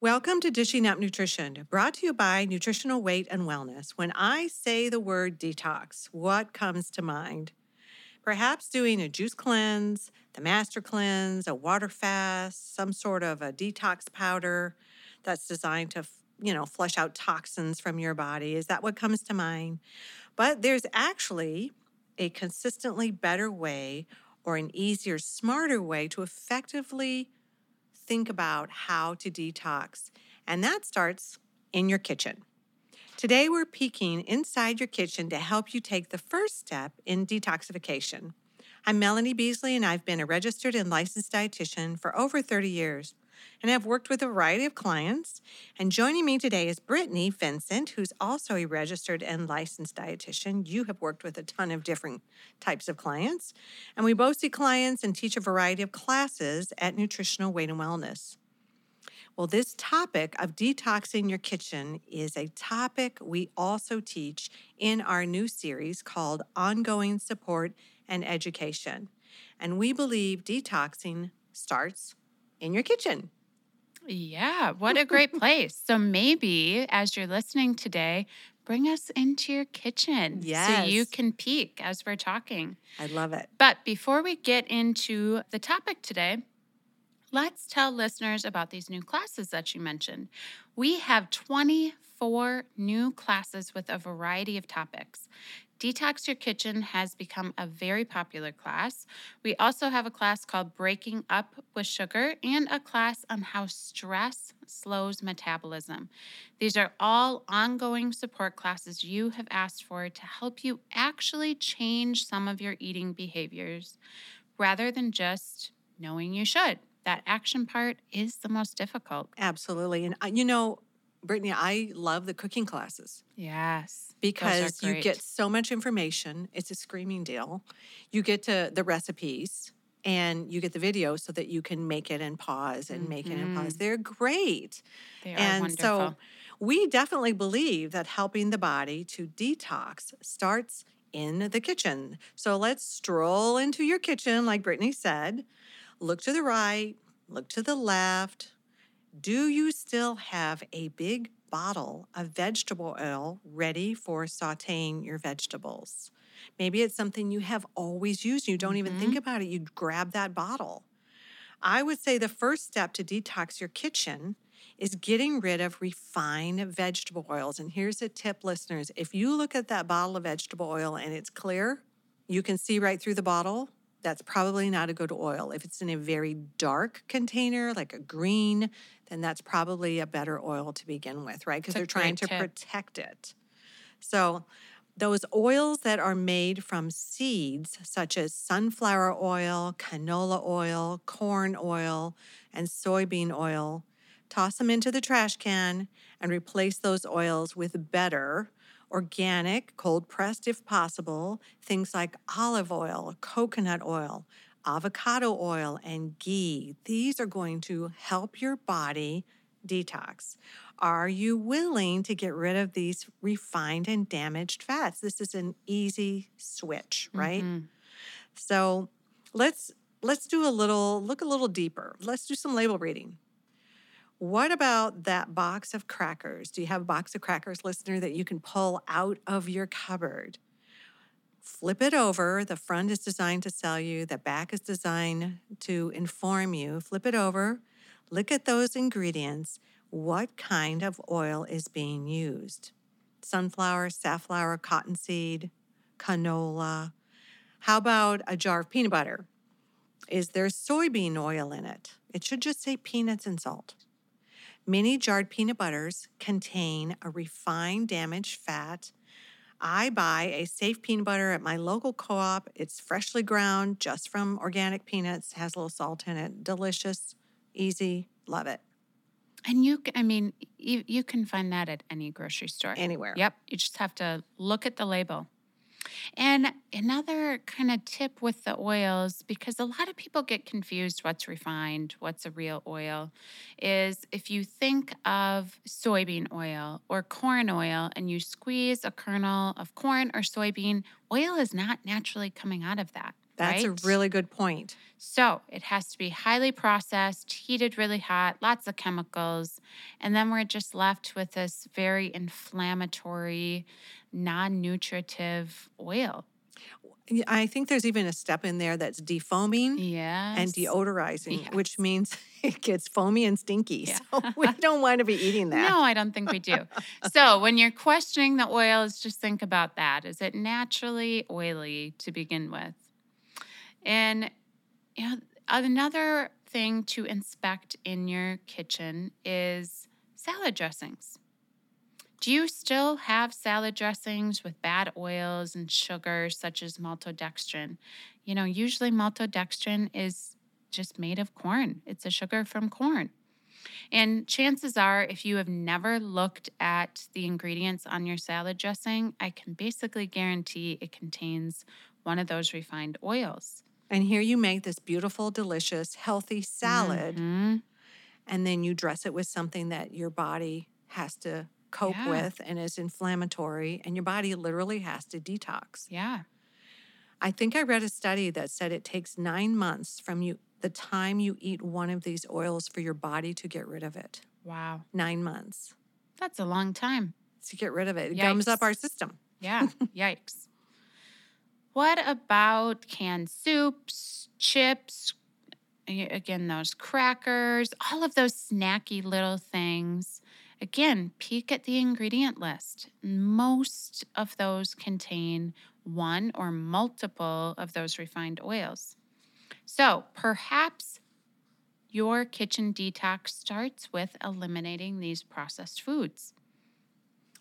Welcome to Dishing Up Nutrition, brought to you by Nutritional Weight and Wellness. When I say the word detox, what comes to mind? Perhaps doing a juice cleanse, the master cleanse, a water fast, some sort of a detox powder that's designed to, you know, flush out toxins from your body. Is that what comes to mind? But there's actually a consistently better way or an easier, smarter way to effectively think about how to detox, and that starts in your kitchen. Today, we're peeking inside your kitchen to help you take the first step in detoxification. I'm Melanie Beasley, and I've been a registered and licensed dietitian for over 30 years and I've worked with a variety of clients. And joining me today is Britni Vincent, who's also a registered and licensed dietitian. You have worked with a ton of different types of clients, and we both see clients and teach a variety of classes at Nutritional Weight and Wellness. Well, this topic of detoxing your kitchen is a topic we also teach in our new series called Ongoing Support and Education. And we believe detoxing starts in your kitchen. Yeah, what a great place. So maybe as you're listening today, bring us into your kitchen yes. so you can peek as we're talking. I love it. But before we get into the topic today, let's tell listeners about these new classes that you mentioned. We have 24 new classes with a variety of topics. Detox Your Kitchen has become a very popular class. We also have a class called Breaking Up with Sugar and a class on how stress slows metabolism. These are all ongoing support classes you have asked for to help you actually change some of your eating behaviors rather than just knowing you should. That action part is the most difficult. Absolutely. And, uh, you know, Britni, I love the cooking classes. Yes. Because you get so much information. It's a screaming deal. You get to the recipes and you get the video so that you can make it and pause and mm-hmm. make it and pause. Mm-hmm. They're great. They are and wonderful. so we definitely believe that helping the body to detox starts in the kitchen. So let's stroll into your kitchen, like Britni said. Look to the right, look to the left, do you still have a big bottle of vegetable oil ready for sauteing your vegetables? Maybe it's something you have always used. You don't mm-hmm. even think mm-hmm. about it. You grab that bottle. I would say the first step to detox your kitchen is getting rid of refined vegetable oils. And here's a tip, listeners if you look at that bottle of vegetable oil and it's clear, you can see right through the bottle that's probably not a good oil. If it's in a very dark container, like a green, then that's probably a better oil to begin with, right? Because they're trying to tip. protect it. So, those oils that are made from seeds, such as sunflower oil, canola oil, corn oil, and soybean oil, toss them into the trash can and replace those oils with better organic, cold pressed if possible, things like olive oil, coconut oil, avocado oil, and ghee. These are going to help your body detox. Are you willing to get rid of these refined and damaged fats? This is an easy switch, right? Mm-hmm. So let's let's do a little look a little deeper. Let's do some label reading. What about that box of crackers? Do you have a box of crackers, listener, that you can pull out of your cupboard? Flip it over. The front is designed to sell you, the back is designed to inform you. Flip it over. Look at those ingredients. What kind of oil is being used? Sunflower, safflower, cottonseed, canola. How about a jar of peanut butter? Is there soybean oil in it? It should just say peanuts and salt. Many jarred peanut butters contain a refined damaged fat. I buy a safe peanut butter at my local co op. It's freshly ground, just from organic peanuts, has a little salt in it. Delicious, easy, love it. And you, I mean, you, you can find that at any grocery store. Anywhere. Yep. You just have to look at the label. And another kind of tip with the oils, because a lot of people get confused what's refined, what's a real oil, is if you think of soybean oil or corn oil and you squeeze a kernel of corn or soybean, oil is not naturally coming out of that. That's right? a really good point. So it has to be highly processed, heated really hot, lots of chemicals. And then we're just left with this very inflammatory, non nutritive oil. I think there's even a step in there that's defoaming Yes. and deodorizing, which means it gets foamy and stinky. Yeah. So we don't want to be eating that. No, I don't think we do. so when you're questioning the oils, just think about that. Is it naturally oily to begin with? And you know, another thing to inspect in your kitchen is salad dressings. Do you still have salad dressings with bad oils and sugars such as maltodextrin? You know, usually maltodextrin is just made of corn. It's a sugar from corn. And chances are, if you have never looked at the ingredients on your salad dressing, I can basically guarantee it contains one of those refined oils. And here you make this beautiful, delicious, healthy salad, Mhm. and then you dress it with something that your body has to cope Yeah. with and is inflammatory, and your body literally has to detox. Yeah. I think I read a study that said it takes nine months from you the time you eat one of these oils for your body to get rid of it. Wow. Nine months That's a long time. to get rid of it. It gums up our system. Yeah. Yikes. What about canned soups, chips? Again, those crackers, all of those snacky little things. Again, peek at the ingredient list. Most of those contain one or multiple of those refined oils. So perhaps your kitchen detox starts with eliminating these processed foods.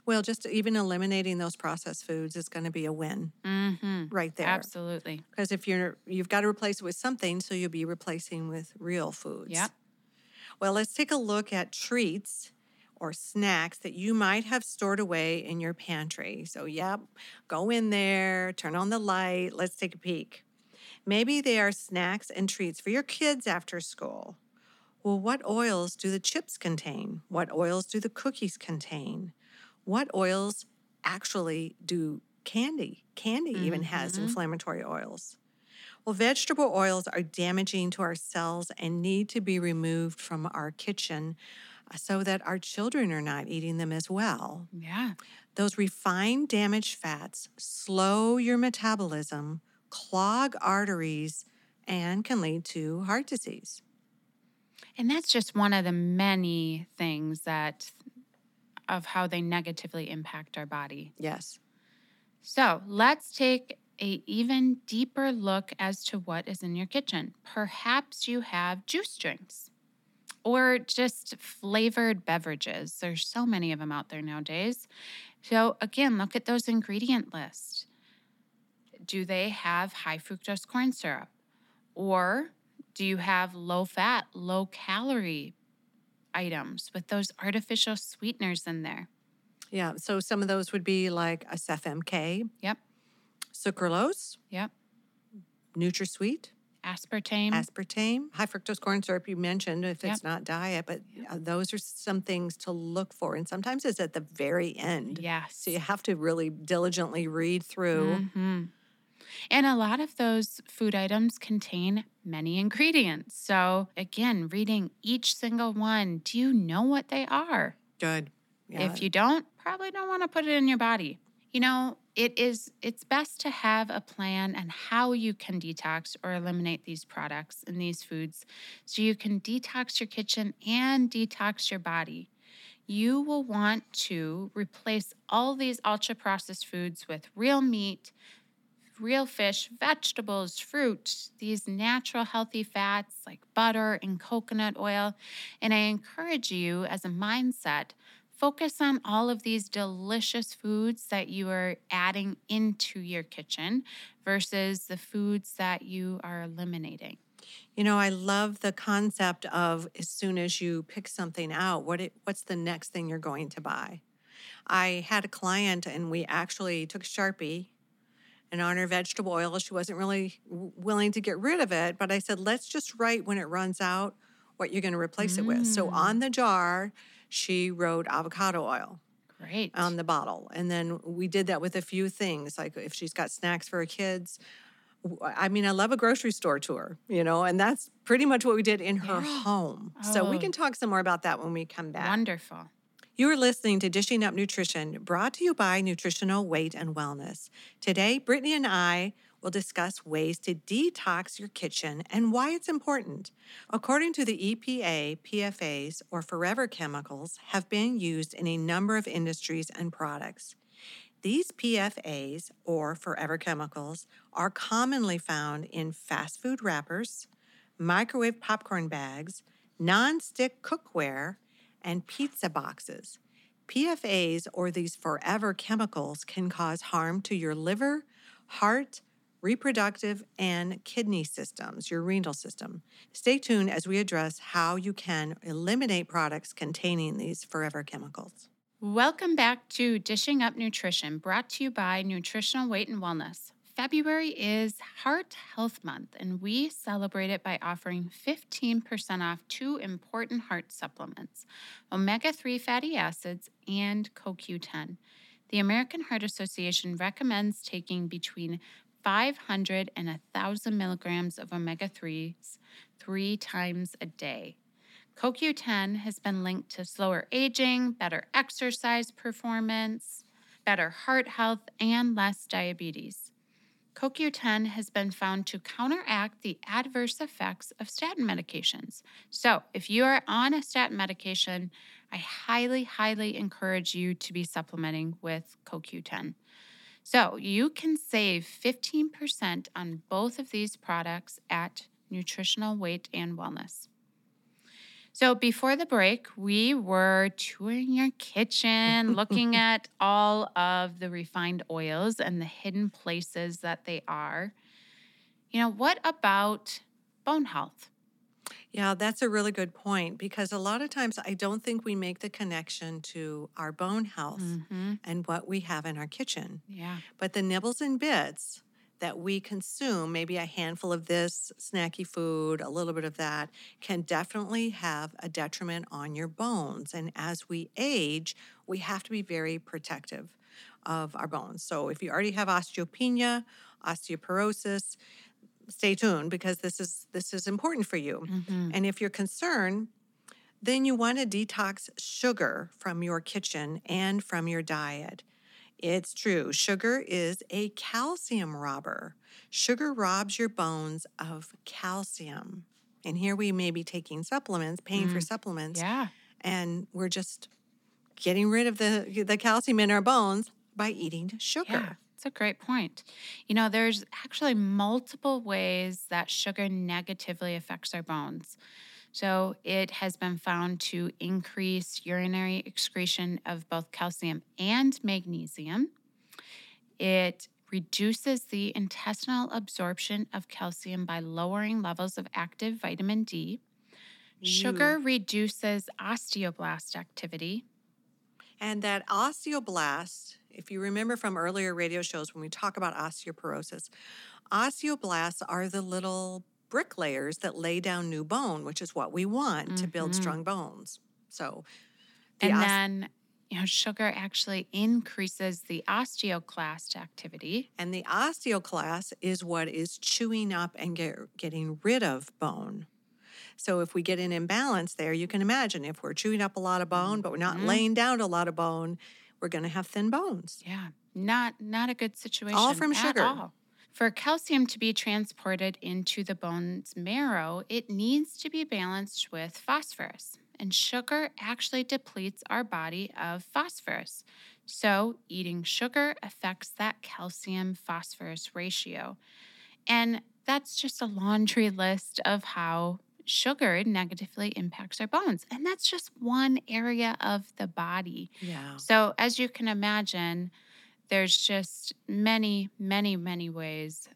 Well, just even eliminating those processed foods is going to be a win Mm-hmm. right there. Absolutely. Because if you're you've got to replace it with something, so you'll be replacing with real foods. Yep. Well, let's take a look at treats or snacks that you might have stored away in your pantry. So, yep, go in there, turn on the light, let's take a peek. Maybe they are snacks and treats for your kids after school. Well, what oils do the chips contain? What oils do the cookies contain? What oils actually do candy? Candy even has Mhm. inflammatory oils. Well, vegetable oils are damaging to our cells and need to be removed from our kitchen so that our children are not eating them as well. Yeah. Those refined damaged fats slow your metabolism, clog arteries, and can lead to heart disease. And that's just one of the many things that of how they negatively impact our body. Yes. So let's take a even deeper look as to what is in your kitchen. Perhaps you have juice drinks or just flavored beverages. There's so many of them out there nowadays. So again, look at those ingredient lists. Do they have high fructose corn syrup? Or do you have low fat, low calorie items with those artificial sweeteners in there? Yeah. So some of those would be like a FMK, Yep, sucralose, yep. NutraSweet, Aspartame. aspartame, high fructose corn syrup. You mentioned if Yep. it's not diet, but uh, those are some things to look for, and sometimes it's at the very end. yes. So you have to really diligently read through. Mhm. And a lot of those food items contain many ingredients. So, again, reading each single one, do you know what they are? Good. Yeah. If you don't, probably don't want to put it in your body. You know, it is it's best to have a plan and how you can detox or eliminate these products and these foods so you can detox your kitchen and detox your body. You will want to replace all these ultra processed foods with real meat, real fish, vegetables, fruit, these natural healthy fats like butter and coconut oil. And I encourage you as a mindset, focus on all of these delicious foods that you are adding into your kitchen versus the foods that you are eliminating. You know, I love the concept of as soon as you pick something out, what it, what's the next thing you're going to buy? I had a client and we actually took Sharpie and on her vegetable oil, she wasn't really willing to get rid of it, but I said, let's just write when it runs out what you're going to replace it with. So Mm. on the jar, she wrote avocado oil Great. on the bottle. And then we did that with a few things, like if she's got snacks for her kids, I mean, I love a grocery store tour, you know, and that's pretty much what we did in her Yeah. home. So we Oh. can talk some more about that when we come back. Wonderful. You are listening to Dishing Up Nutrition, brought to you by Nutritional Weight and Wellness. Today, Britni and I will discuss ways to detox your kitchen and why it's important. According to the EPA, PFAs, or forever chemicals, have been used in a number of industries and products. These PFAs, or forever chemicals, are commonly found in fast food wrappers, microwave popcorn bags, non-stick cookware, and pizza boxes. PFAs, or these forever chemicals, can cause harm to your liver, heart, reproductive, and kidney systems, your renal system. Stay tuned as we address how you can eliminate products containing these forever chemicals. Welcome back to Dishing Up Nutrition, brought to you by Nutritional Weight and Wellness. February is Heart Health Month, and we celebrate it by offering 15% off two important heart supplements omega 3 fatty acids and CoQ10. The American Heart Association recommends taking between 500 and 1,000 milligrams of omega 3s three times a day. CoQ10 has been linked to slower aging, better exercise performance, better heart health, and less diabetes. CoQ10 has been found to counteract the adverse effects of statin medications. So, if you are on a statin medication, I highly, highly encourage you to be supplementing with CoQ10. So, you can save 15% on both of these products at Nutritional Weight and Wellness. So before the break, we were touring your kitchen, looking at all of the refined oils and the hidden places that they are. You know, what about bone health? Yeah, that's a really good point because a lot of times I don't think we make the connection to our bone health Mm-hmm. and what we have in our kitchen. Yeah. But the nibbles and bits that we consume, maybe a handful of this snacky food, a little bit of that, can definitely have a detriment on your bones. And as we age, we have to be very protective of our bones. So if you already have osteopenia, osteoporosis, stay tuned because this is this is important for you. Mm-hmm. And if you're concerned, then you want to detox sugar from your kitchen and from your diet. It's true. Sugar is a calcium robber. Sugar robs your bones of calcium. And here we may be taking supplements, paying for supplements, Yeah. and we're just getting rid of the the calcium in our bones by eating sugar. Yeah. It's a great point. You know, there's actually multiple ways that sugar negatively affects our bones. So, it has been found to increase urinary excretion of both calcium and magnesium. It reduces the intestinal absorption of calcium by lowering levels of active vitamin D. Sugar reduces osteoblast activity. And that osteoblast, if you remember from earlier radio shows when we talk about osteoporosis, osteoblasts are the little bricklayers that lay down new bone, which is what we want to build Mhm. strong bones. So, the And os- then, you know, sugar actually increases the osteoclast activity. and the osteoclast is what is chewing up and get, getting rid of bone. So if we get an imbalance there, you can imagine if we're chewing up a lot of bone, but we're not Mhm. laying down a lot of bone, we're going to have thin bones. Yeah, not not a good situation. All from at sugar. all. For calcium to be transported into the bone's marrow, it needs to be balanced with phosphorus. And sugar actually depletes our body of phosphorus. So, eating sugar affects that calcium phosphorus ratio. And that's just a laundry list of how sugar negatively impacts our bones. And that's just one area of the body. Yeah. So, as you can imagine, there's just many, many, many ways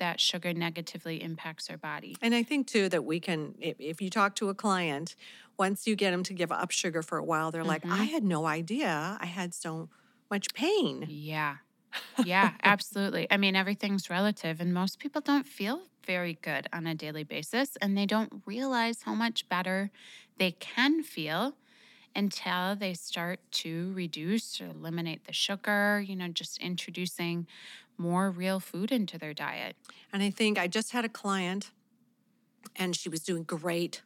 that sugar negatively impacts our body. And I think too that we can, if, you talk to a client, once you get them to give up sugar for a while, they're like, I Mhm. had no idea I had so much pain. Yeah. Yeah, absolutely. I mean, everything's relative, and most people don't feel very good on a daily basis, and they don't realize how much better they can feel until they start to reduce or eliminate the sugar, you know, just introducing more real food into their diet. And I think I just had a client and she was doing great.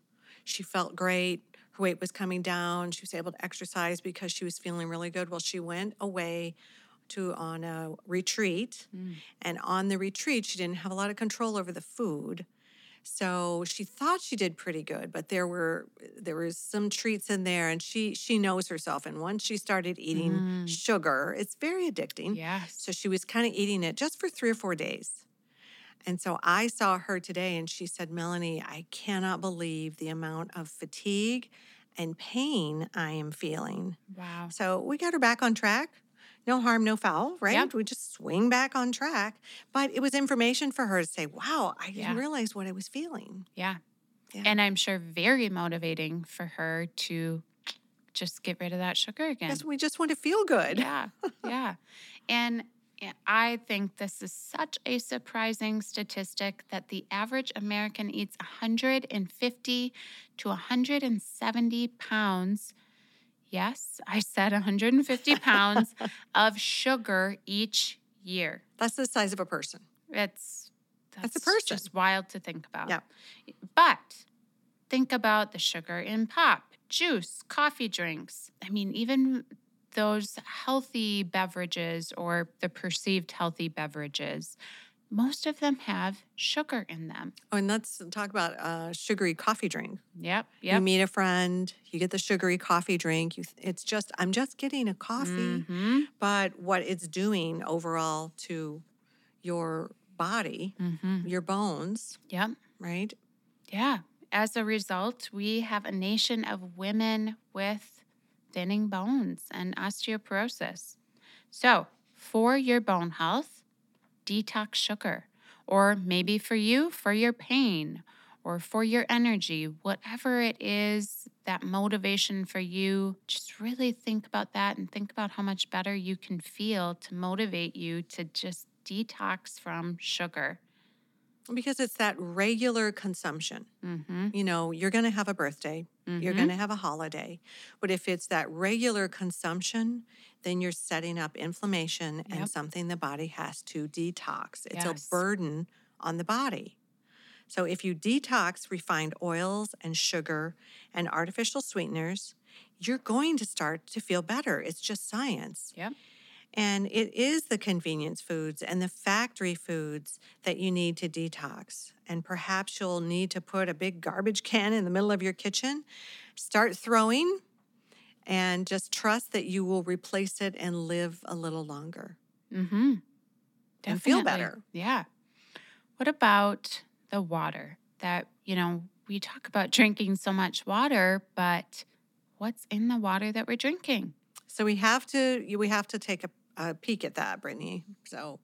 She felt great. Her weight was coming down. She was able to exercise because she was feeling really good. Well, she went away to on a retreat. And on the retreat, she didn't have a lot of control over the food. So she thought she did pretty good, but there were there was some treats in there and she she knows herself and once she started eating Mm. sugar, it's very addicting. Yes. So she was kind of eating it just for 3 or 4 days. And so I saw her today and she said, "Melanie, I cannot believe the amount of fatigue and pain I am feeling." Wow. So we got her back on track. No harm, no foul, right? Yep. We just swing back on track. But it was information for her to say, wow, I Yeah. didn't realize what I was feeling. Yeah. Yeah. And I'm sure very motivating for her to just get rid of that sugar again. Because we just want to feel good. Yeah. Yeah. And I think this is such a surprising statistic that the average American eats 150 to 170 pounds. Yes, I said 150 pounds of sugar each year. That's the size of a person. It's That's a person. just wild to think about. Yeah. But think about the sugar in pop, juice, coffee drinks. I mean, even those healthy beverages or the perceived healthy beverages, most of them have sugar in them. Oh, and let's talk about a sugary coffee drink. Yep. You meet a friend, you get the sugary coffee drink. You, it's just, I'm just getting a coffee. Mhm, But what it's doing overall to your body, mhm. your bones, Yep. right? Yeah. As a result, we have a nation of women with thinning bones and osteoporosis. So, for your bone health, detox sugar. Or maybe for you, for your pain or for your energy, whatever it is, that motivation for you, just really think about that and think about how much better you can feel to motivate you to just detox from sugar. Because it's that regular consumption. Mm-hmm. You know, you're going to have a birthday, you're going to have a holiday. But if it's that regular consumption, then you're setting up inflammation and Yep. something the body has to detox. It's Yes. a burden on the body. So if you detox refined oils and sugar and artificial sweeteners, you're going to start to feel better. It's just science. Yep. And it is the convenience foods and the factory foods that you need to detox. And perhaps you'll need to put a big garbage can in the middle of your kitchen, start throwing, and just trust that you will replace it and live a little longer. Mm-hmm. Definitely. And feel better. Yeah. What about the water? That, you know, we talk about drinking so much water, but what's in the water that we're drinking? So we have to we have to take a, a peek at that, Britni. So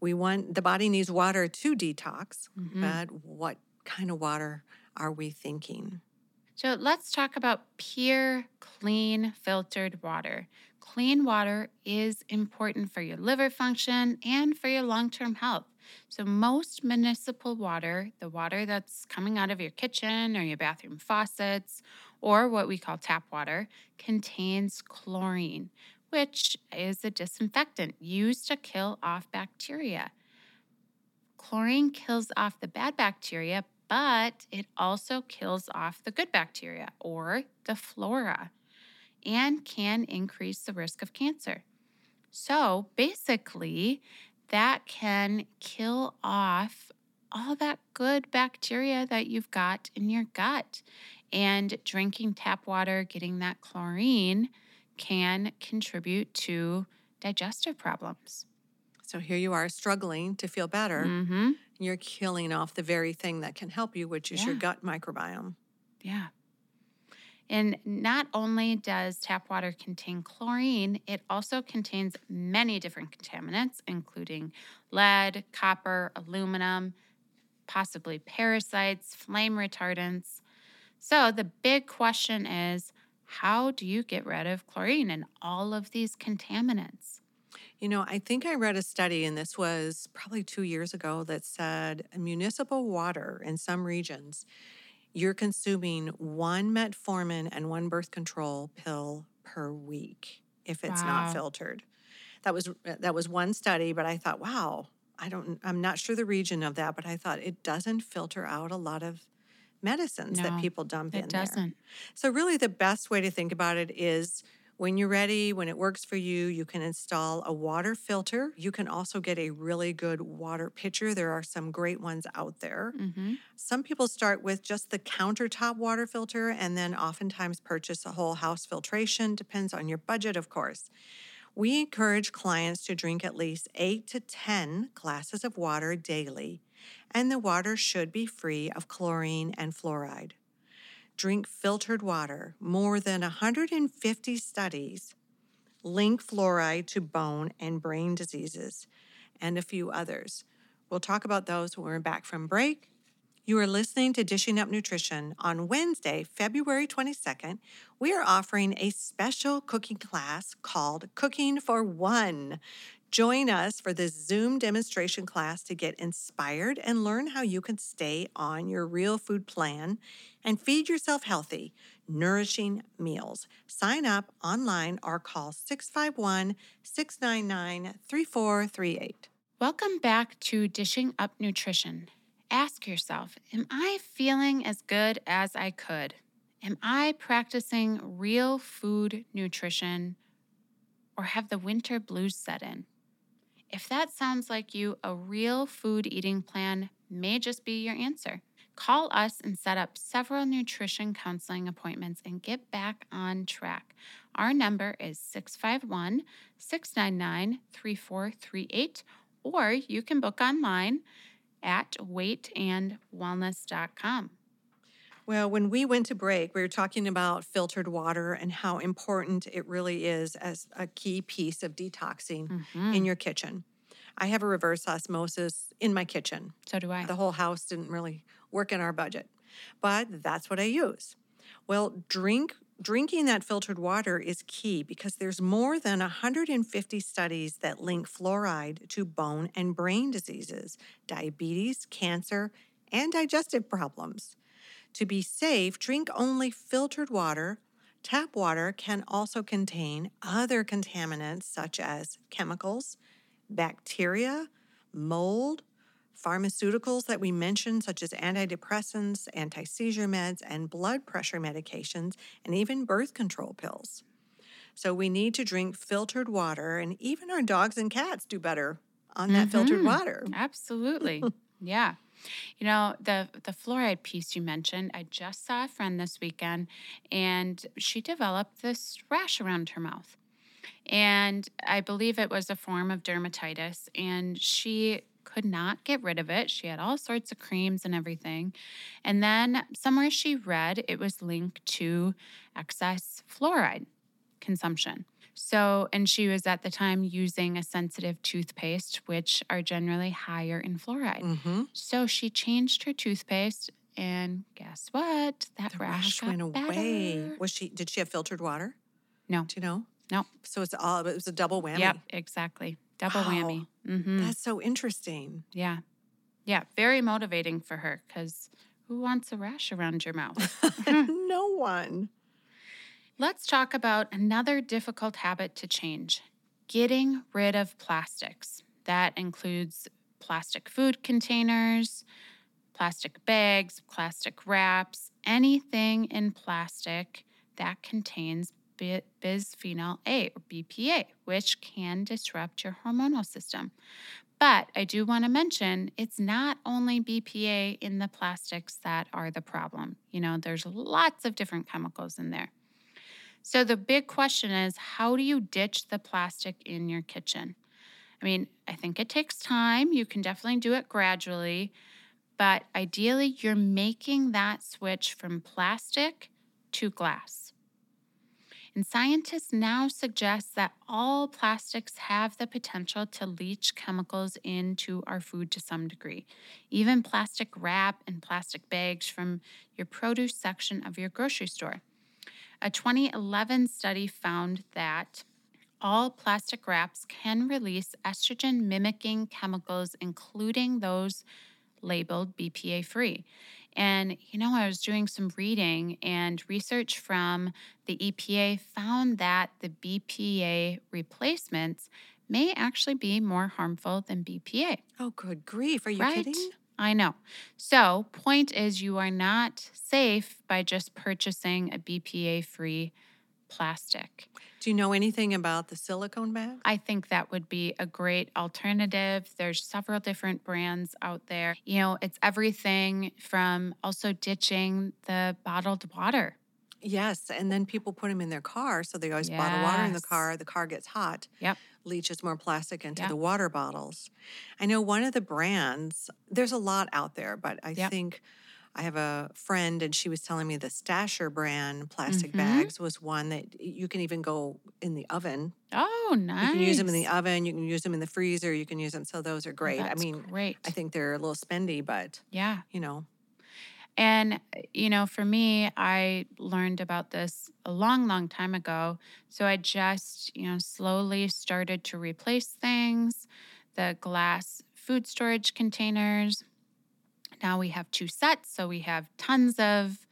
we want the body needs water to detox, Mhm. but what kind of water are we thinking? So let's talk about pure, clean, filtered water. Clean water is important for your liver function and for your long term health. So, most municipal water, the water that's coming out of your kitchen or your bathroom faucets, or what we call tap water, contains chlorine, which is a disinfectant used to kill off bacteria. Chlorine kills off the bad bacteria, but it also kills off the good bacteria or the flora and can increase the risk of cancer. So basically, that can kill off all that good bacteria that you've got in your gut. And drinking tap water, getting that chlorine, can contribute to digestive problems. So here you are struggling to feel better. Mm-hmm. You're killing off the very thing that can help you, which is your gut microbiome. Yeah. And not only does tap water contain chlorine, it also contains many different contaminants, including lead, copper, aluminum, possibly parasites, flame retardants. So the big question is how do you get rid of chlorine and all of these contaminants? You know, I think I read a study, and this was probably two years ago, that said municipal water in some regions, you're consuming one metformin and one birth control pill per week if it's Wow. not filtered. That was that was one study, but I thought, wow, I don't I'm not sure the region of that, but I thought it doesn't filter out a lot of medicines that people dump in It there. doesn't. So really the best way to think about it is when you're ready, when it works for you, you can install a water filter. You can also get a really good water pitcher. There are some great ones out there. hmm Some people start with just the countertop water filter and then oftentimes purchase a whole house filtration. Depends on your budget, of course. We encourage clients to drink at least eight to 10 glasses of water daily, and the water should be free of chlorine and fluoride. Drink filtered water. More than 150 studies link fluoride to bone and brain diseases, and a few others. We'll talk about those when we're back from break. You are listening to Dishing Up Nutrition. On Wednesday, February 22nd, we are offering a special cooking class called Cooking for One. Join us for this Zoom demonstration class to get inspired and learn how you can stay on your real food plan and feed yourself healthy, nourishing meals. Sign up online or call 651 699 3438. Welcome back to Dishing Up Nutrition. Ask yourself Am I feeling as good as I could? Am I practicing real food nutrition? Or have the winter blues set in? If that sounds like you, a real food eating plan may just be your answer. Call us and set up several nutrition counseling appointments and get back on track. Our number is 651 699 3438, or you can book online at weightandwellness.com. Well, when we went to break, we were talking about filtered water and how important it really is as a key piece of detoxing Mhm. in your kitchen. I have a reverse osmosis in my kitchen. So do I. The whole house didn't really work in our budget, but that's what I use. Well, drink drinking that filtered water is key because there's more than 150 studies that link fluoride to bone and brain diseases, diabetes, cancer, and digestive problems. To be safe, drink only filtered water. Tap water can also contain other contaminants such as chemicals, bacteria, mold, pharmaceuticals that we mentioned, such as antidepressants, anti seizure meds, and blood pressure medications, and even birth control pills. So we need to drink filtered water, and even our dogs and cats do better on that filtered Mhm. water. Absolutely. yeah. You know, the the fluoride piece you mentioned, I just saw a friend this weekend and she developed this rash around her mouth. And I believe it was a form of dermatitis and she could not get rid of it. She had all sorts of creams and everything. And then somewhere she read it was linked to excess fluoride consumption. So, and she was at the time using a sensitive toothpaste, which are generally higher in fluoride. Mm-hmm. So she changed her toothpaste, and guess what? That The rash, rash went away. better. Was she? Did she have filtered water? No. Do you know? No. So it's all. It was a double whammy. Yep, exactly. Double whammy. hmm That's so interesting. Yeah. Yeah. Very motivating for her because who wants a rash around your mouth? no one. Let's talk about another difficult habit to change getting rid of plastics. That includes plastic food containers, plastic bags, plastic wraps, anything in plastic that contains bisphenol A or BPA, which can disrupt your hormonal system. But I do want to mention it's not only BPA in the plastics that are the problem. You know, there's lots of different chemicals in there. So the big question is how do you ditch the plastic in your kitchen? I mean, I think it takes time. You can definitely do it gradually, but ideally, you're making that switch from plastic to glass. And scientists now suggest that all plastics have the potential to leach chemicals into our food to some degree. Even plastic wrap and plastic bags from your produce section of your grocery store. A 2011 study found that all plastic wraps can release estrogen mimicking chemicals, including those labeled BPA free. And, you know, I was doing some reading, and research from the EPA found that the BPA replacements may actually be more harmful than BPA. Oh, good grief. Are you right? kidding? I know. So, point is, you are not safe by just purchasing a BPA free plastic. Do you know anything about the silicone bag? I think that would be a great alternative. There's several different brands out there. You know, it's everything from also ditching the bottled water. Yes, and then people put them in their car, so they always bottle water in the car. The car gets hot, Yep. leaches more plastic into Yep. the water bottles. I know one of the brands. There's a lot out there, but I Yep. think I have a friend, and she was telling me the Stasher brand plastic Mhm. bags was one that you can even go in the oven. Oh, nice. You can use them in the oven. You can use them in the freezer. You can use them. So those are Oh, great. I mean, great. I think they're a little spendy, but yeah. you know, And, you know, for me, I learned about this a long, long time ago. So I just, you know, slowly started to replace things, the glass food storage containers. Now we have two sets, so we have tons of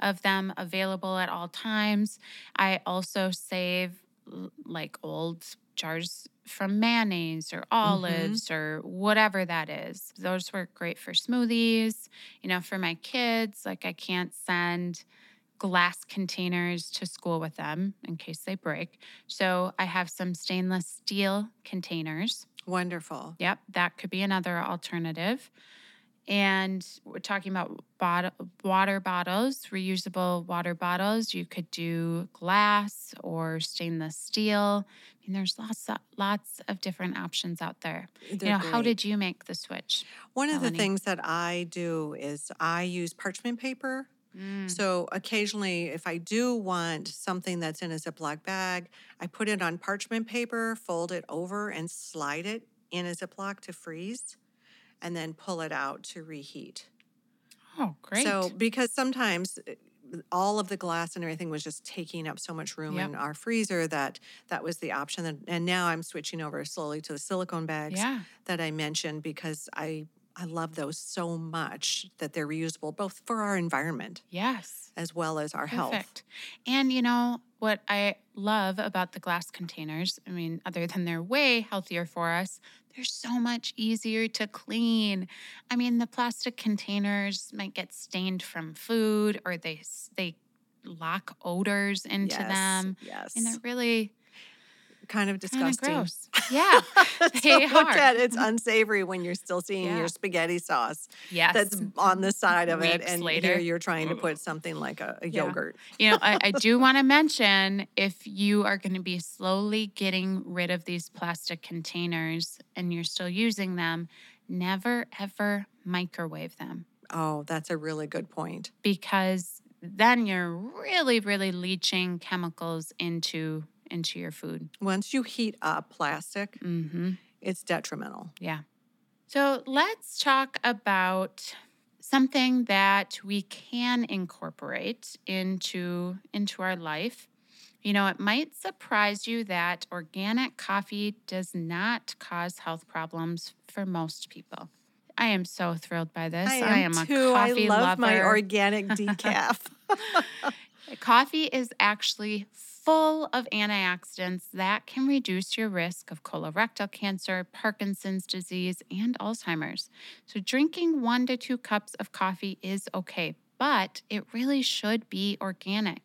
of them available at all times. I also save like old jars from mayonnaise or mm-hmm. olives or whatever that is. Those work great for smoothies. You know, for my kids, like I can't send glass containers to school with them in case they break. So I have some stainless steel containers. wonderful. Yep, that could be another alternative. And we're talking about bot- water bottles, reusable water bottles. You could do glass or stainless steel. I mean, there's lots of, lots of different options out there. They're you know, how did you make the switch? One of the things that I do is I use parchment paper. Mm, So occasionally, if I do want something that's in a Ziploc bag, I put it on parchment paper, fold it over, and slide it in a Ziploc to freeze, and then pull it out to reheat. Oh, great. So because sometimes uh, all of the glass and everything was just taking up so much room Yep. in our freezer that that was the option. And- now I'm switching over slowly to the silicone bags yeah. that I mentioned because I I love those so much that they're reusable both for our environment Yes. as well as our health. And you know what I love about the glass containers? I mean, other than they're way healthier for us, they're so much easier to clean. I mean, the plastic containers might get stained from food or they they lock odors into yes, them. Yes. And they're really kind of kind of disgusting. gross. Yeah. they look are. at it's unsavory when you're still seeing Yeah. your spaghetti sauce Yes. that's mm-hmm. on the side of it, and later. here you're trying to put something like a, a Yeah. yogurt. You know, I, I do want to mention if you are going to be slowly getting rid of these plastic containers and you're still using them, never ever microwave them Oh, that's a really good point. because then you're really, really leaching chemicals into into your food. Once you heat up plastic, hmm it's detrimental. Yeah. So let's talk about something that we can incorporate into into our life. You know, it might surprise you that organic coffee does not cause health problems for most people. I am so thrilled by this. I am, a too. coffee I love lover. my organic decaf. Coffee is actually full of antioxidants that can reduce your risk of colorectal cancer, Parkinson's disease, and Alzheimer's. So, drinking one to two cups of coffee is okay, but it really should be organic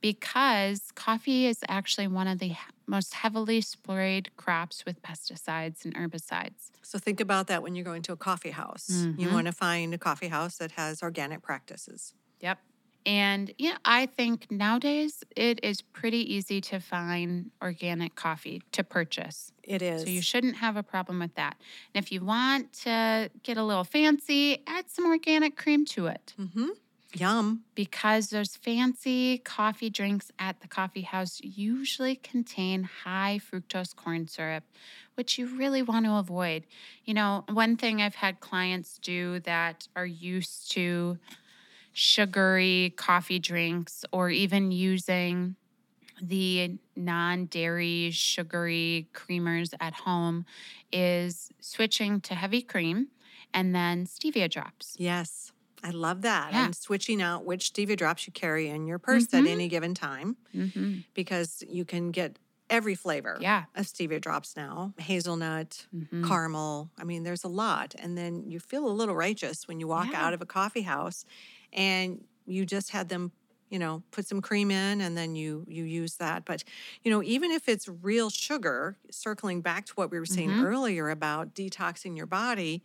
because coffee is actually one of the most heavily sprayed crops with pesticides and herbicides. so think about that when you're going to a coffee house. You Mhm. want to find a coffee house that has organic practices. Yep. And yeah, I think nowadays it is pretty easy to find organic coffee to purchase. It is. So you shouldn't have a problem with that. And if you want to get a little fancy, add some organic cream to it mm-hmm. Yum. because those fancy coffee drinks at the coffee house usually contain high fructose corn syrup, which you really want to avoid. You know, one thing I've had clients do that are used to sugary coffee drinks or even using the non dairy sugary creamers at home is switching to heavy cream and then stevia drops. Yes. I love that. Yeah. And switching out which stevia drops you carry in your purse Mhm. at any given time hmm because you can get every flavor Yeah. of stevia drops now hazelnut, Mhm. caramel. I mean, there's a lot. And then you feel a little righteous when you walk Yeah. out of a coffee house and you just had them you know put some cream in and then you you use that but you know even if it's real sugar circling back to what we were saying Mhm. earlier about detoxing your body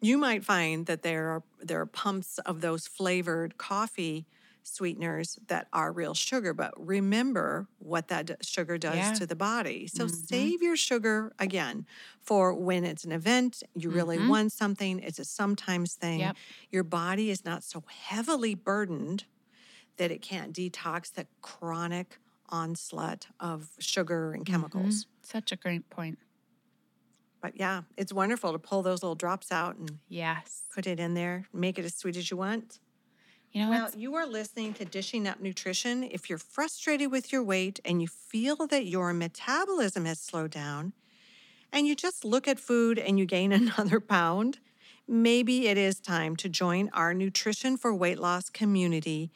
you might find that there are there are pumps of those flavored coffee sweeteners that are real sugar but remember what that sugar does Yeah. to the body so Mhm. save your sugar again for when it's an event you really Mhm. want something it's a sometimes thing Yep. your body is not so heavily burdened that it can't detox the chronic onslaught of sugar and chemicals Mhm. Such a great point. but yeah it's wonderful to pull those little drops out and Yes. put it in there, make it as sweet as you want. You know Well, you are listening to Dishing Up Nutrition. If you're frustrated with your weight and you feel that your metabolism has slowed down, and you just look at food and you gain another pound, maybe it is time to join our Nutrition for Weight Loss community.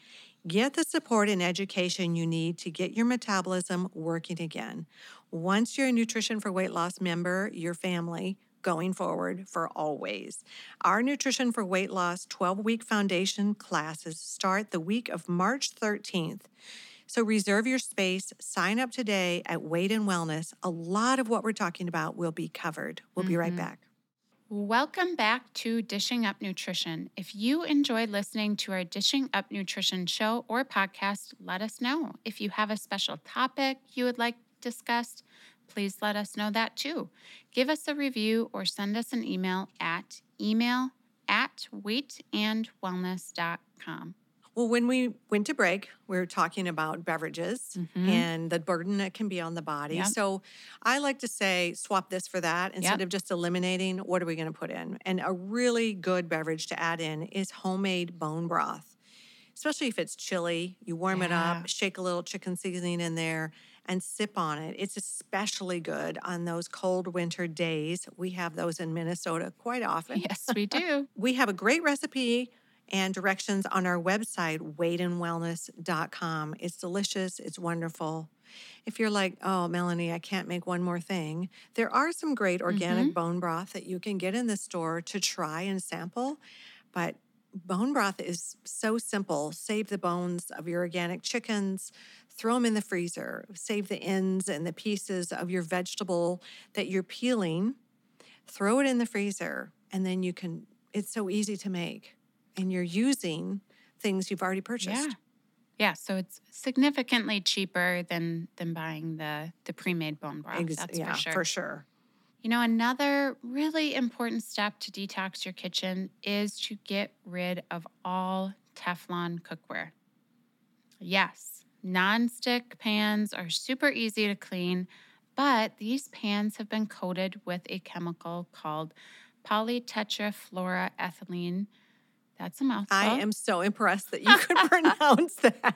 Get the support and education you need to get your metabolism working again. Once you're a Nutrition for Weight Loss member, your family going forward for always. Our Nutrition for Weight Loss 12 week foundation classes start the week of March 13th. So reserve your space, sign up today at Weight and Wellness. A lot of what we're talking about will be covered. We'll be right Mhm. back. Welcome back to Dishing Up Nutrition. If you enjoyed listening to our Dishing Up Nutrition show or podcast, let us know. If you have a special topic you would like discussed, please let us know that too. Give us a review or send us an email at email at weightandwellness.com. Well, when we went to break, we were talking about beverages Mhm. and the burden that can be on the body. Yep. So I like to say swap this for that instead Yep. of just eliminating what are we going to put in. And a really good beverage to add in is homemade bone broth. Especially if it's chilly, you warm it up, shake a little chicken seasoning in there, and sip on it. It's especially good on those cold winter days. We have those in Minnesota quite often. Yes, we do. We have a great recipe and directions on our website, weightandwellness.com. It's delicious, it's wonderful. If you're like, oh, Melanie, I can't make one more thing, there are some great organic mm-hmm. bone broth that you can get in the store to try and sample. But bone broth is so simple. Save the bones of your organic chickens, throw them in the freezer, save the ends and the pieces of your vegetable that you're peeling, throw it in the freezer, and then you can, it's so easy to make. And you're using things you've already purchased. Yeah. Yeah, so it's significantly cheaper than than buying the the pre-made bone broth. Ex- that's yeah, for sure. for sure. You know, another really important step to detox your kitchen is to get rid of all Teflon cookware. Yes, nonstick pans are super easy to clean, but these pans have been coated with a chemical called polytetrafluoroethylene. That's a mouthful. I am so impressed that you could pronounce that.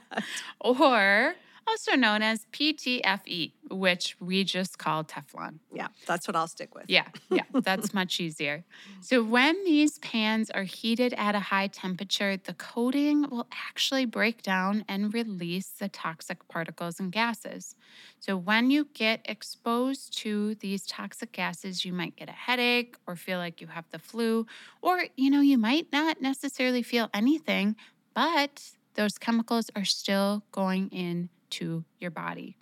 or also known as PTFE, which we just call Teflon. Yeah, that's what I'll stick with. Yeah, yeah, that's much easier. So, when these pans are heated at a high temperature, the coating will actually break down and release the toxic particles and gases. So, when you get exposed to these toxic gases, you might get a headache or feel like you have the flu, or you know, you might not necessarily feel anything, but those chemicals are still going into your body.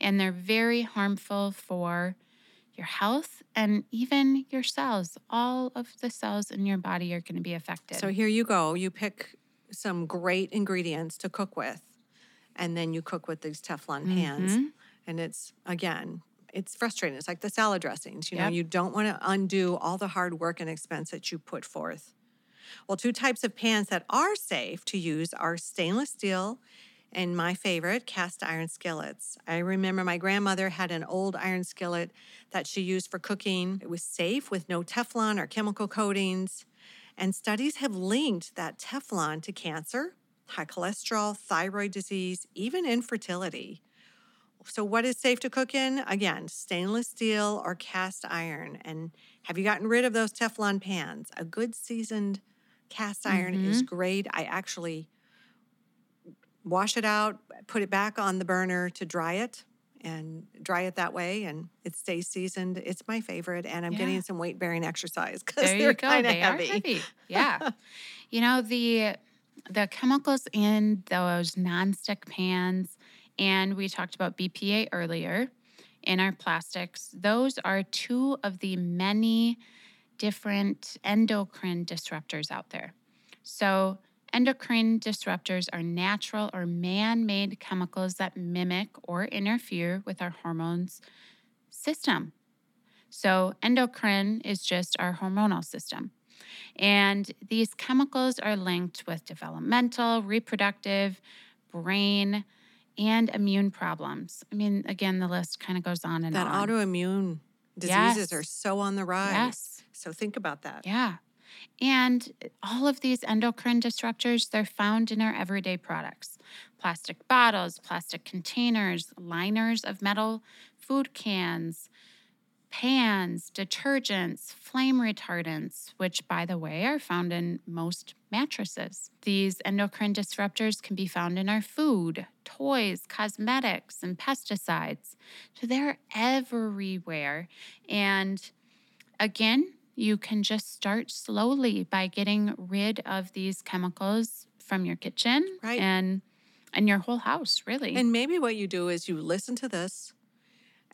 And they're very harmful for your health and even your cells. All of the cells in your body are going to be affected. So here you go. You pick some great ingredients to cook with, and then you cook with these Teflon pans. Mhm. And it's, again, it's frustrating. It's like the salad dressings. You know, you don't want to undo all the hard work and expense that you put forth. Well, two types of pans that are safe to use are stainless steel and my favorite, cast iron skillets. I remember my grandmother had an old iron skillet that she used for cooking. It was safe with no Teflon or chemical coatings. And studies have linked that Teflon to cancer, high cholesterol, thyroid disease, even infertility. So, what is safe to cook in? Again, stainless steel or cast iron. And have you gotten rid of those Teflon pans? A good seasoned cast iron is mm-hmm. great. I actually wash it out, put it back on the burner to dry it, and dry it that way and it stays seasoned. It's my favorite and I'm Yeah. getting some weight bearing exercise because they're kind of heavy. heavy. Yeah. you know, the the chemicals in those nonstick pans, and we talked about BPA earlier in our plastics, those are two of the many different endocrine disruptors out there. So Endocrine disruptors are natural or man made chemicals that mimic or interfere with our hormones system. So, endocrine is just our hormonal system. And these chemicals are linked with developmental, reproductive, brain, and immune problems. I mean, again, the list kind of goes on and That on. That autoimmune Yes. diseases are so on the rise. Yes. So think about that. Yeah. And all of these endocrine disruptors, they're found in our everyday products plastic bottles, plastic containers, liners of metal food cans, pans, detergents, flame retardants, which, by the way, are found in most mattresses. These endocrine disruptors can be found in our food, toys, cosmetics, and pesticides. So they're everywhere. And again, you can just start slowly by getting rid of these chemicals from your kitchen Right. and and your whole house, really. And maybe what you do is you listen to this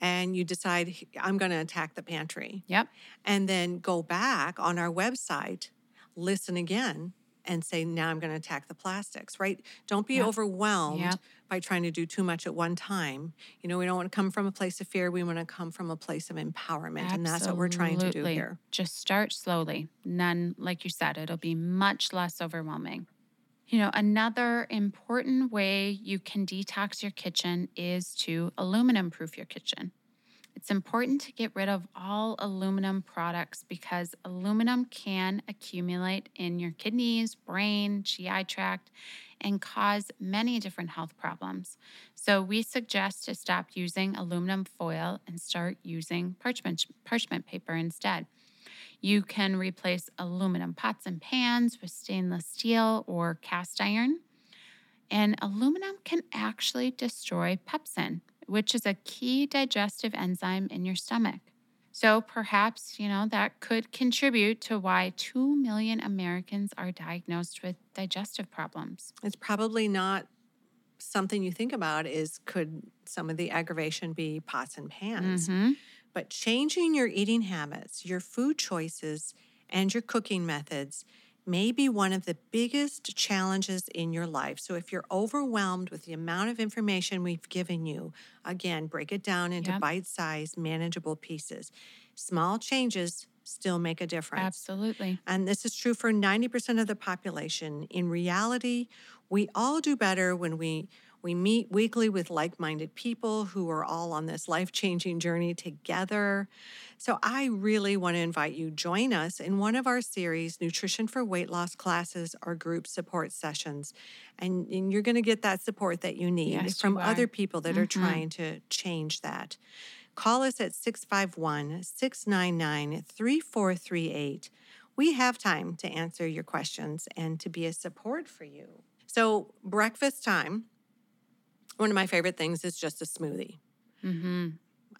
and you decide, I'm going to attack the pantry. yep. And then go back on our website, listen again, and say, now I'm going to attack the plastics, right? Don't be Yep. overwhelmed Yep. By trying to do too much at one time. You know, we don't want to come from a place of fear. We want to come from a place of empowerment. And that's what we're trying to do here. Just start slowly. None, like you said, it'll be much less overwhelming. You know, another important way you can detox your kitchen is to aluminum proof your kitchen. It's important to get rid of all aluminum products because aluminum can accumulate in your kidneys, brain, GI tract, and cause many different health problems. So, we suggest to stop using aluminum foil and start using parchment, parchment paper instead. You can replace aluminum pots and pans with stainless steel or cast iron. And aluminum can actually destroy pepsin, which is a key digestive enzyme in your stomach. So perhaps, you know, that could contribute to why 2 million Americans are diagnosed with digestive problems. It's probably not something you think about is could some of the aggravation be pots and pans? Mhm. But changing your eating habits, your food choices, and your cooking methods may be one of the biggest challenges in your life. So if you're overwhelmed with the amount of information we've given you, again, break it down into Yep. bite sized, manageable pieces. Small changes still make a difference. Absolutely. And this is true for 90% of the population. In reality, we all do better when we we meet weekly with like-minded people who are all on this life-changing journey together. So I really want to invite you to join us in one of our series Nutrition for Weight Loss classes or group support sessions. And, and you're going to get that support that you need Yes, from you other people that are Mhm. trying to change that. Call us at 651 699 3438. We have time to answer your questions and to be a support for you. So, breakfast time, one of my favorite things is just a smoothie. hmm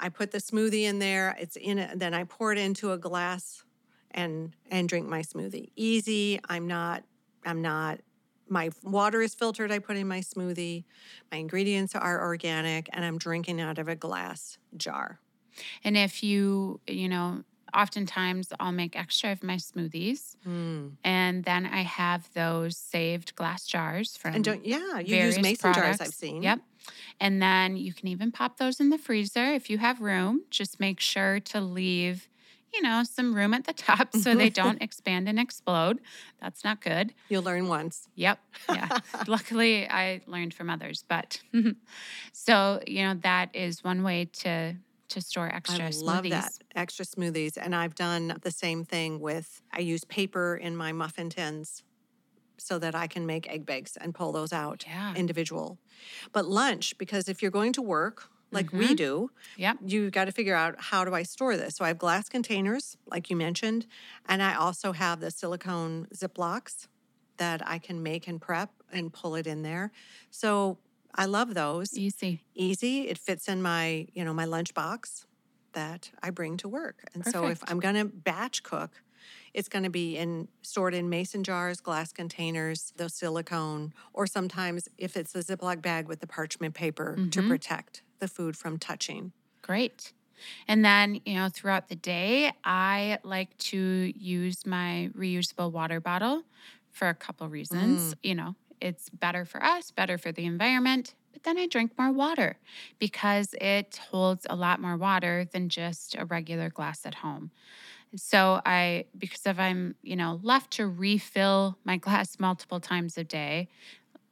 I put the smoothie in there, it's in it, then I pour it into a glass and and drink my smoothie. Easy. I'm not I'm not my water is filtered, I put in my smoothie. My ingredients are organic and I'm drinking out of a glass jar. And if you, you know, oftentimes I'll make extra of my smoothies Mm. and then I have those saved glass jars from And don't yeah, you use mason jars I've seen. Yep. And then you can even pop those in the freezer if you have room. Just make sure to leave, you know, some room at the top so they don't expand and explode. That's not good. You'll learn once. Yep. Yeah. Luckily, I learned from others, but so, you know, that is one way to to store extra I smoothies. love that. Extra smoothies. And I've done the same thing with, I use paper in my muffin tins so that I can make egg bakes and pull those out Yeah. individual. But lunch, because if you're going to work, like we mm-hmm. do, Yep. you got to figure out how do I store this. So I have glass containers, like you mentioned, and I also have the silicone Ziplocs that I can make and prep and pull it in there. So I love those. Easy. Easy. It fits in my, you know, my lunch box that I bring to work. And so if I'm going to batch cook, it's going to be in stored in mason jars, glass containers, the silicone, or sometimes if it's a Ziploc bag with the parchment paper to Mhm. protect the food from touching. Great. And then, you know, throughout the day, I like to use my reusable water bottle for a couple reasons. You know, it's better for us, better for the environment, but then I drink more water because it holds a lot more water than just a regular glass at home. So I because if I'm, you know, left to refill my glass multiple times a day,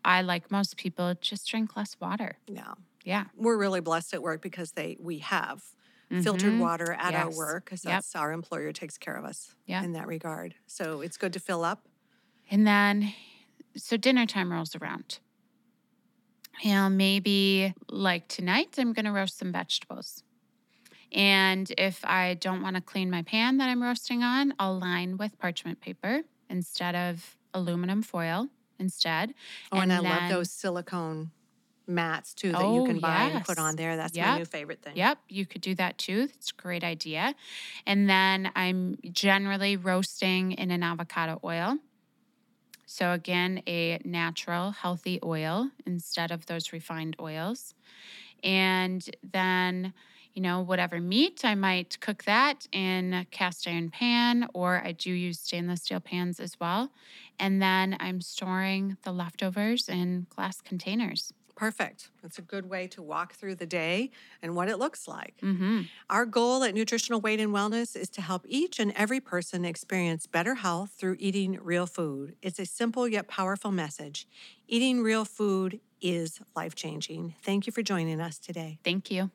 I like most people just drink less water. Yeah. Yeah. We're really blessed at work because they we have filtered Mhm. water at our work because Yep. that's our employer takes care of us Yeah. in that regard. So it's good to fill up. And then, so dinner time rolls around. You know, maybe like tonight, I'm going to roast some vegetables. And if I don't want to clean my pan that I'm roasting on, I'll line with parchment paper instead of aluminum foil instead. Oh, and, I love those silicone mats too that you Oh, can buy and put on there. That's my new favorite thing. Yep, you could do that too. It's a great idea. And then I'm generally roasting in an avocado oil. So, again, a natural, healthy oil instead of those refined oils. And then, you know, whatever meat, I might cook that in a cast iron pan, or I do use stainless steel pans as well. And then I'm storing the leftovers in glass containers. Perfect. That's a good way to walk through the day and what it looks like. hmm Our goal at Nutritional Weight and Wellness is to help each and every person experience better health through eating real food. It's a simple yet powerful message. Eating real food is life changing. Thank you for joining us today. Thank you.